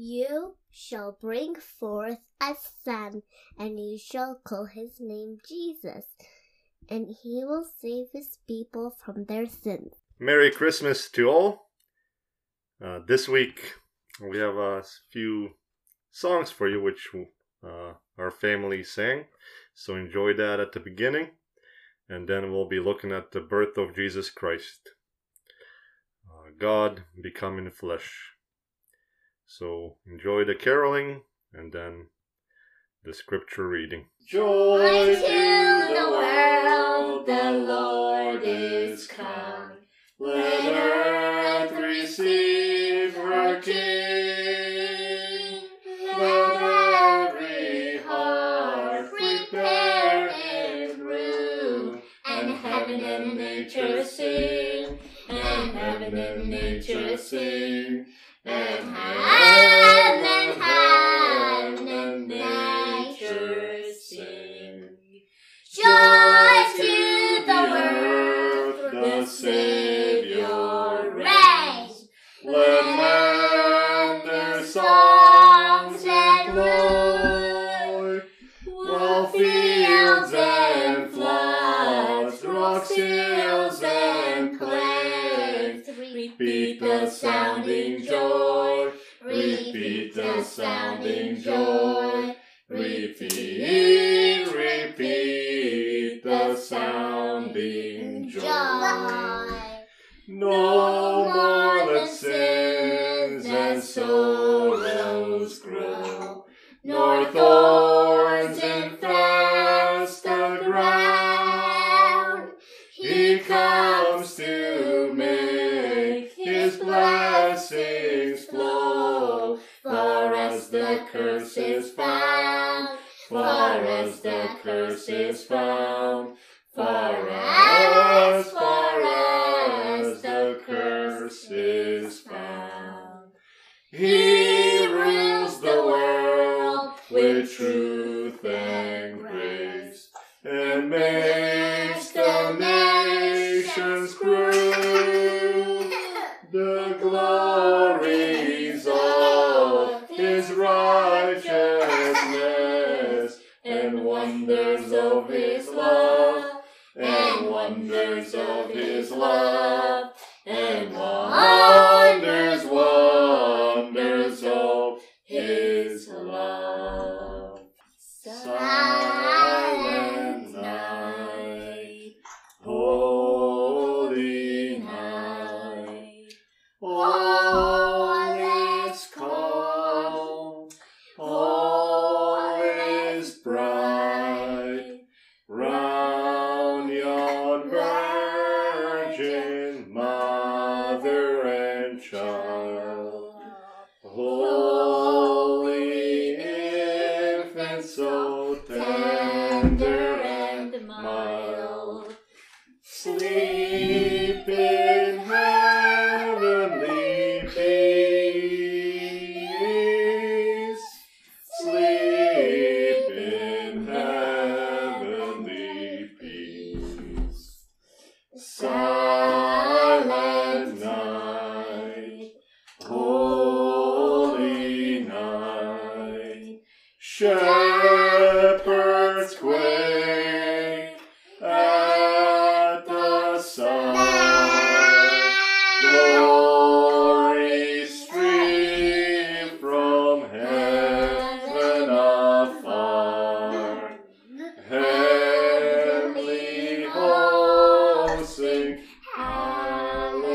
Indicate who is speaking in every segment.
Speaker 1: You shall bring forth a son, and you shall call his name Jesus, and he will save his people from their sins.
Speaker 2: Merry Christmas to all. Uh, this week we have a few songs for you which uh, our family sang. So enjoy that at the beginning, and then we'll be looking at the birth of Jesus Christ. Uh, God becoming flesh. So enjoy the caroling and then the scripture reading.
Speaker 3: Joy to the world, the Lord is come. Let earth receive her King. Let every heart prepare its room, and heaven and nature sing, and heaven and nature sing, Repeat, repeat the sounding joy. No the curse is found, far as, far as the curse is found. He rules the world with truth and grace, and makes love, and wonders of his love, and wonders, wonders child. Holy infant, so tender and mild, sleep in heavenly peace. Sleep in heavenly peace. Hallelujah.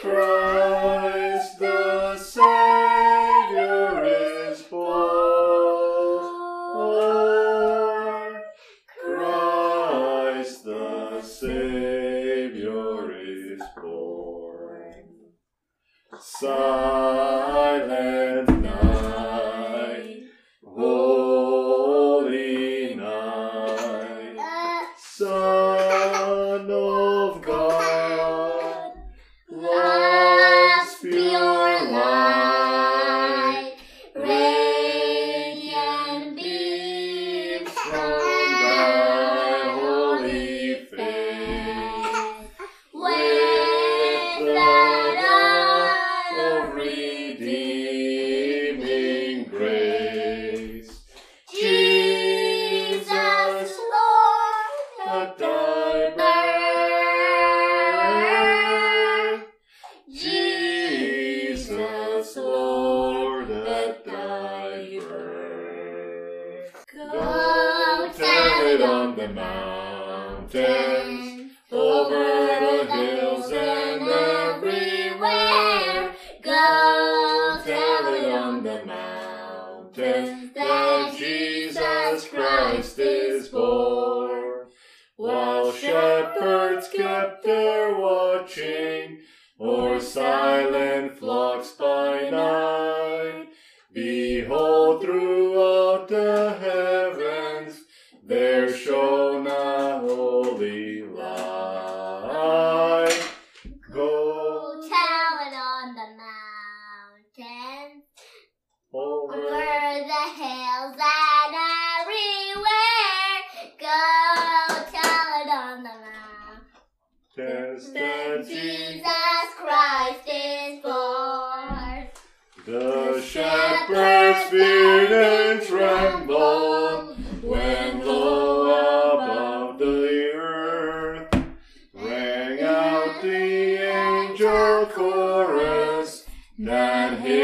Speaker 3: Christ the Savior is born. Christ the Savior is born. Silent the mountains, over the hills and everywhere.
Speaker 1: Go
Speaker 3: Tell it on the mountains that Jesus Christ is born. While shepherds kept their watching or silent flocks by night, behold, throughout the a holy light. Go
Speaker 1: tell it on the mountain, over
Speaker 3: over
Speaker 1: the hills and everywhere. Go tell it on the mountain that Jesus Christ is born.
Speaker 3: The shepherds feared and trembled that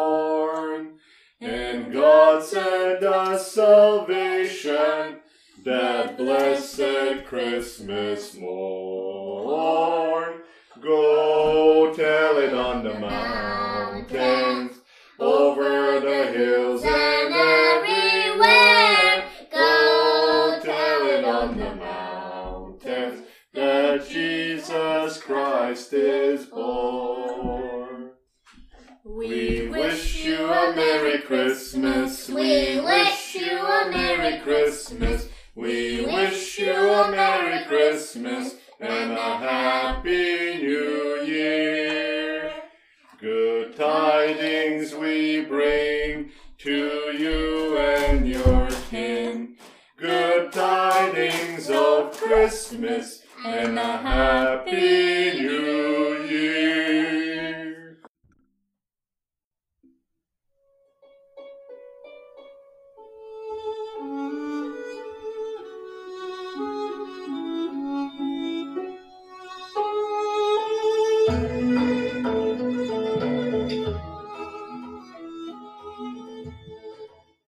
Speaker 3: born. And God sent us salvation, that blessed Christmas morn. Go tell it on the mountains, Christmas. We wish you a Merry Christmas. We wish you a Merry Christmas and a Happy New Year. Good tidings we bring to you and your kin. Good tidings of Christmas and a Happy New